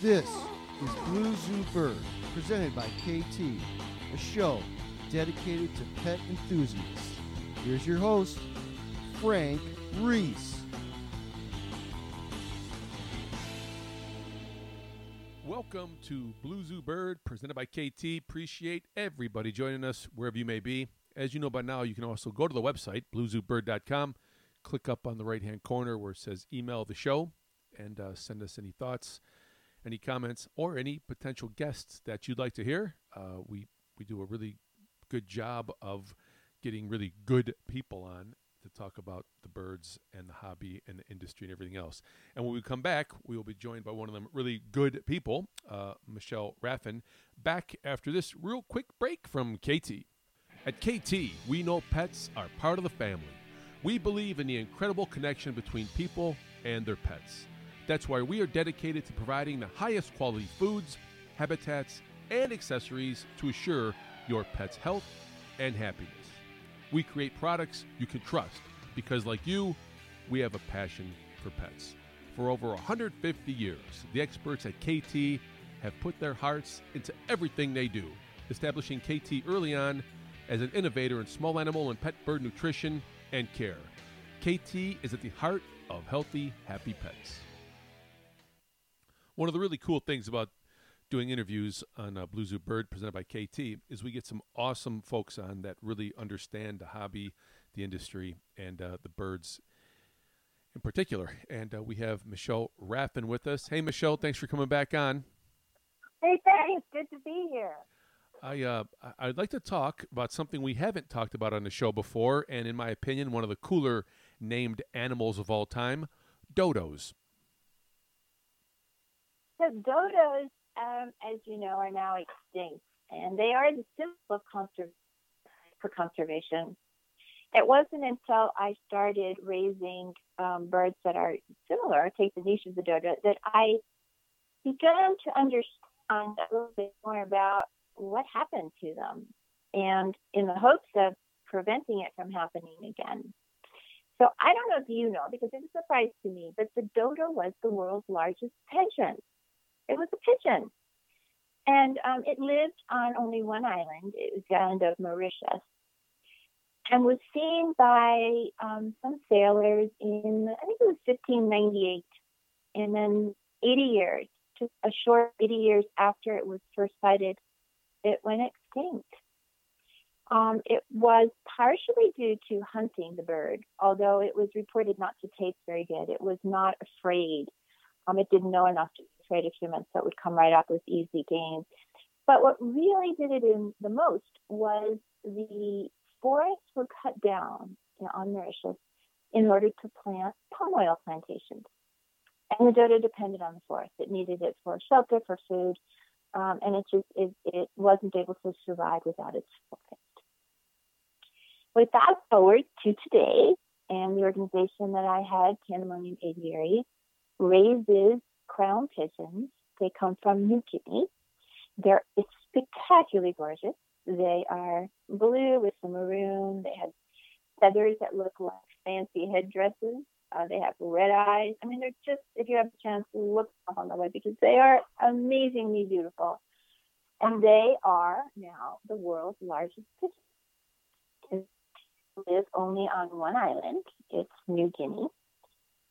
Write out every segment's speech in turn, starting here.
This is Blue Zoo Bird, presented by Kaytee, a show dedicated to pet enthusiasts. Here's your host, Frank Reese. Welcome to Blue Zoo Bird, presented by Kaytee. Appreciate everybody joining us wherever you may be. As you know by now, you can also go to the website, bluezoobird.com, click up on the right hand corner where it says email the show, and uh, send us any thoughts, any comments, or any potential guests that you'd like to hear. Uh, we, we do a really good job of getting really good people on to talk about the birds and the hobby and the industry and everything else. And when we come back, we will be joined by one of them really good people, uh, Michele Raffin, back after this real quick break from Kaytee. At Kaytee, we know pets are part of the family. We believe in the incredible connection between people and their pets. That's why we are dedicated to providing the highest quality foods, habitats, and accessories to assure your pet's health and happiness. We create products you can trust because, like you, we have a passion for pets. For over 150 years, the experts at Kaytee have put their hearts into everything they do, establishing Kaytee early on as an innovator in small animal and pet bird nutrition and care. Kaytee is at the heart of healthy, happy pets. One of the really cool things about doing interviews on uh, Blue Zoo Bird presented by Kaytee is we get some awesome folks on that really understand the hobby, the industry, and uh, the birds in particular. And uh, we have Michele Raffin with us. Hey, Michele, thanks for coming back on. Hey, thanks. Good to be here. I uh, I- I'd like to talk about something we haven't talked about on the show before, and in my opinion, one of the cooler named animals of all time, dodos. So dodos, um, as you know, are now extinct, and they are the symbol of for conservation. It wasn't until I started raising um, birds that are similar, take the niche of the dodo, that I began to understand a little bit more about what happened to them, and in the hopes of preventing it from happening again. So I don't know if you know, because it's a surprise to me, but the dodo was the world's largest pigeon. It was a pigeon. And um, it lived on only one island. It was the island of Mauritius. And was seen by um, some sailors in, I think it was 1598. And then 80 years, just a short 80 years after it was first sighted, it went extinct. Um, it was partially due to hunting the bird, although it was reported not to taste very good. It was not afraid. Um, it didn't know enough to of humans, so it would come right up with easy gains. But what really did it in the most was the forests were cut down you know, on Mauritius in order to plant palm oil plantations. And the dodo depended on the forest. It needed it for shelter, for food, um, and it just it, it wasn't able to survive without its forest. With that forward to today, and the organization that I had, Pandemonium Aviary, raises crown pigeons. They come from New Guinea. They're spectacularly gorgeous. They are blue with some maroon. They have feathers that look like fancy headdresses. Uh, they have red eyes. I mean, they're just, if you have a chance, look them on the way because they are amazingly beautiful. And they are now the world's largest pigeon. They live only on one island. It's New Guinea.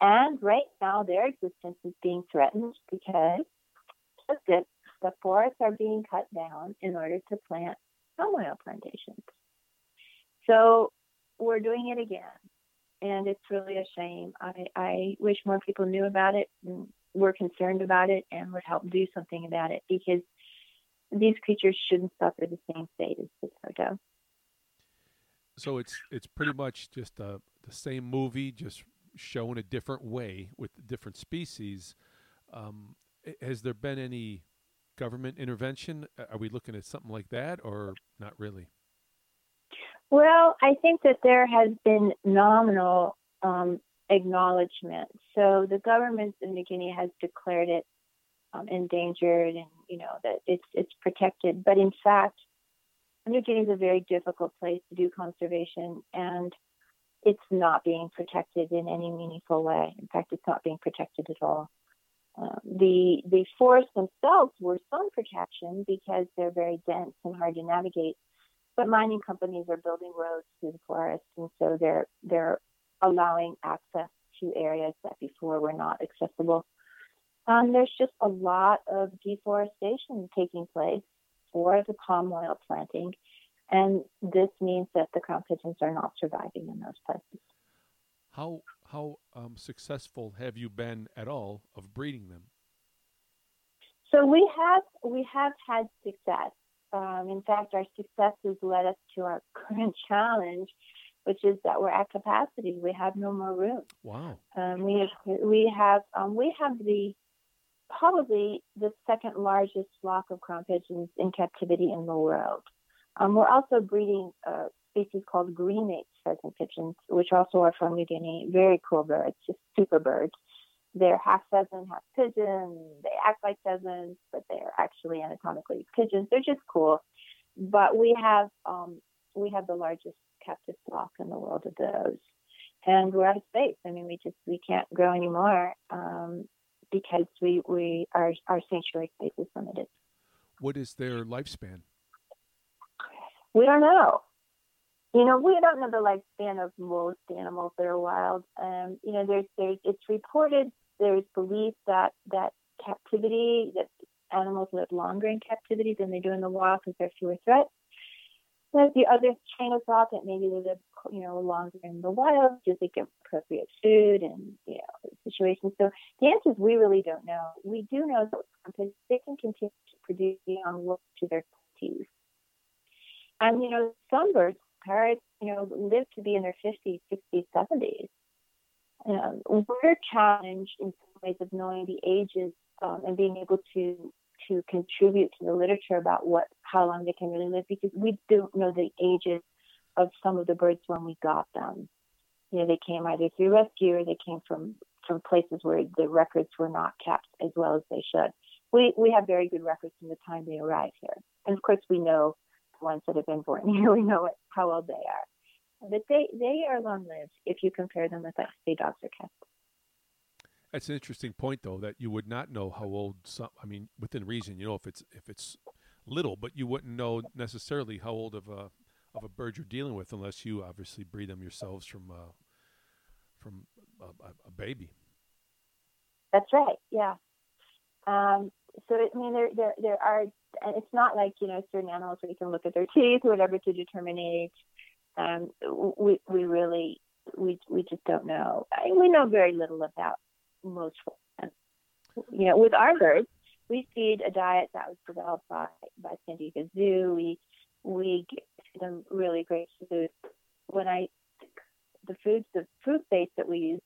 And right now, their existence is being threatened because the forests are being cut down in order to plant palm oil plantations. So we're doing it again. And it's really a shame. I, I wish more people knew about it were concerned about it and would help do something about it because these creatures shouldn't suffer the same fate as the dodo. So it's it's pretty much just uh, the same movie, just shown a different way with different species. Um, has there been any government intervention? Are we looking at something like that, or not really? Well, I think that there has been nominal um, acknowledgement. So the government of New Guinea has declared it um, endangered, and you know that it's it's protected. But in fact, New Guinea is a very difficult place to do conservation, and it's not being protected in any meaningful way. In fact, it's not being protected at all. Um, the the forests themselves were some protection because they're very dense and hard to navigate. But mining companies are building roads through the forest, and so they're they're allowing access to areas that before were not accessible. Um, there's just a lot of deforestation taking place for the palm oil planting, and this means that the crown pigeons are not surviving in those places. How how um, successful have you been at all of breeding them? So we have we have had success. Um, in fact, our success has led us to our current challenge, which is that we're at capacity. We have no more room. Wow. Um, we have we have um, we have the probably the second largest flock of crown pigeons in captivity in the world. Um, we're also breeding a species called green pheasant pigeons, which also are from New Guinea. Very cool birds, just super birds. They're half pheasant, half pigeon. They act like pheasants, but they're actually anatomically pigeons. They're just cool. But we have um, we have the largest captive flock in the world of those, and we're out of space. I mean, we just we can't grow anymore um, because we we our sanctuary space is limited. What is their lifespan? We don't know. You know, we don't know the lifespan of most animals that are wild. Um, you know, there's there's it's reported there's belief that that captivity that animals live longer in captivity than they do in the wild because there's fewer threats. But the other train of thought that maybe they live, you know, longer in the wild because they get appropriate food and you know situations. So the answer is we really don't know. We do know that they can continue to produce young to their. And you know, some birds parrots, you know, live to be in their 50s, 60s, 70s. Um, we're challenged in some ways of knowing the ages um, and being able to to contribute to the literature about what how long they can really live because we don't know the ages of some of the birds when we got them. You know, they came either through rescue or they came from from places where the records were not kept as well as they should. We we have very good records from the time they arrived here, and of course we know ones that have been born. You really know how old they are. But they, they are long lived if you compare them with, like, say, dogs or cats. That's an interesting point, though, that you would not know how old some. I mean, within reason, you know, if it's if it's little, but you wouldn't know necessarily how old of a of a bird you're dealing with unless you obviously breed them yourselves from uh, from a, a baby. That's right. Yeah. Um, so I mean, there there there are. And it's not like you know certain animals where you can look at their teeth or whatever to determine age. Um, we we really we we just don't know. I we know very little about most. You know, with our birds, we feed a diet that was developed by by San Diego Zoo. We we give them really great food. When I the foods, the food base that we use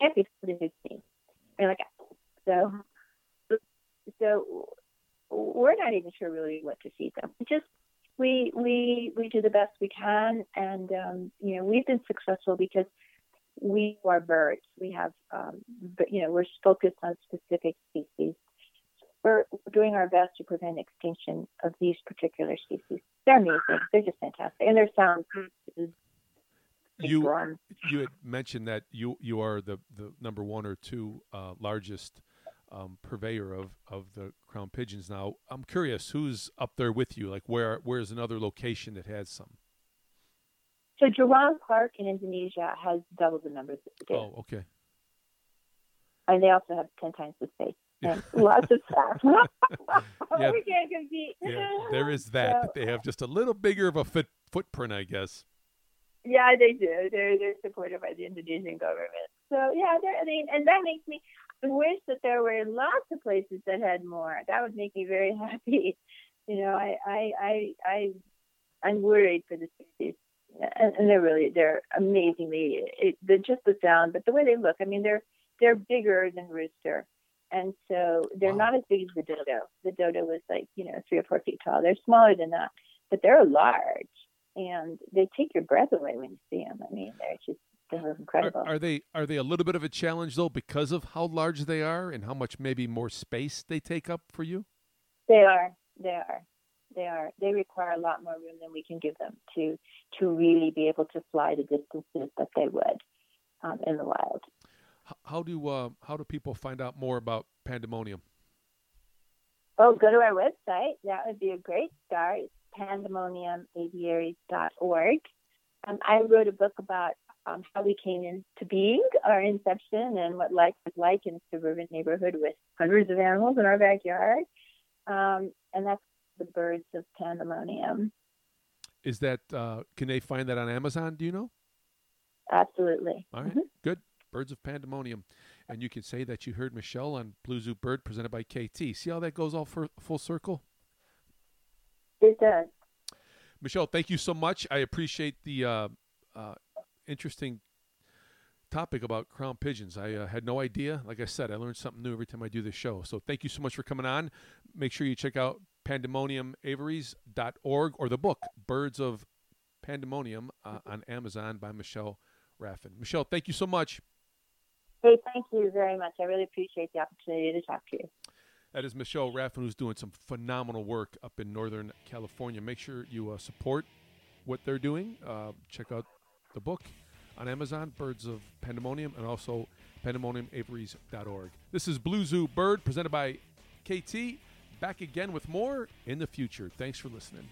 can't be food in I mean, like so so we're not even sure really what to feed them. We just we we we do the best we can, and um, you know we've been successful because we are birds. We have, um, but you know, we're focused on specific species. We're, we're doing our best to prevent extinction of these particular species. They're amazing. They're just fantastic, and their sound is you you had mentioned that you you are the the number one or two uh, largest um, purveyor of, of the crown pigeons. Now, I'm curious, who's up there with you? Like, where where's another location that has some? So, Jurong Park in Indonesia has double the numbers Oh, okay. And they also have 10 times the space lots of stuff. yeah, we can't compete. Yeah, there is that. So, they have just a little bigger of a foot, footprint, I guess. Yeah, they do. They're they're supported by the Indonesian government. So yeah, I mean, and that makes me wish that there were lots of places that had more. That would make me very happy. You know, I I I, I I'm worried for the species, and, and they're really they're amazingly it, they're just the sound, but the way they look. I mean, they're they're bigger than rooster, and so they're wow. not as big as the dodo. The dodo was like you know three or four feet tall. They're smaller than that, but they're large, and they take your breath away when you see them. I mean, they're just they're incredible. Are, are, they are they a little bit of a challenge though because of how large they are and how much maybe more space they take up for you? They are. They are. They are. They require a lot more room than we can give them to to really be able to fly the distances that they would um, in the wild. How do uh, how do people find out more about Pandemonium? Oh, go to our website. That would be a great start. It's pandemoniumaviaries.org. Um, I wrote a book about um, how we came into being, our inception, and what life was like in a suburban neighborhood with hundreds of animals in our backyard. Um, and that's the birds of pandemonium. Is that uh, can they find that on Amazon? Do you know? Absolutely. All right, Mhm. good. Birds of Pandemonium, and you can say that you heard Michele on Blue Zoo Bird presented by Kaytee. See how that goes all for, full circle. It does. Michele, thank you so much. I appreciate the uh, uh, interesting topic about crown pigeons. I uh, had no idea. Like I said, I learned something new every time I do this show. So thank you so much for coming on. Make sure you check out pandemoniumaviaries.org or the book Birds of Pandemonium uh, on Amazon by Michele Raffin. Michele, thank you so much. Hey, thank you very much. I really appreciate the opportunity to talk to you. That is Michele Raffin, who's doing some phenomenal work up in Northern California. Make sure you uh, support what they're doing. Uh, check out the book on Amazon, Birds of Pandemonium, and also pandemoniumaviaries.org. This is Blue Zoo Bird, presented by Kaytee. Back again with more in the future. Thanks for listening.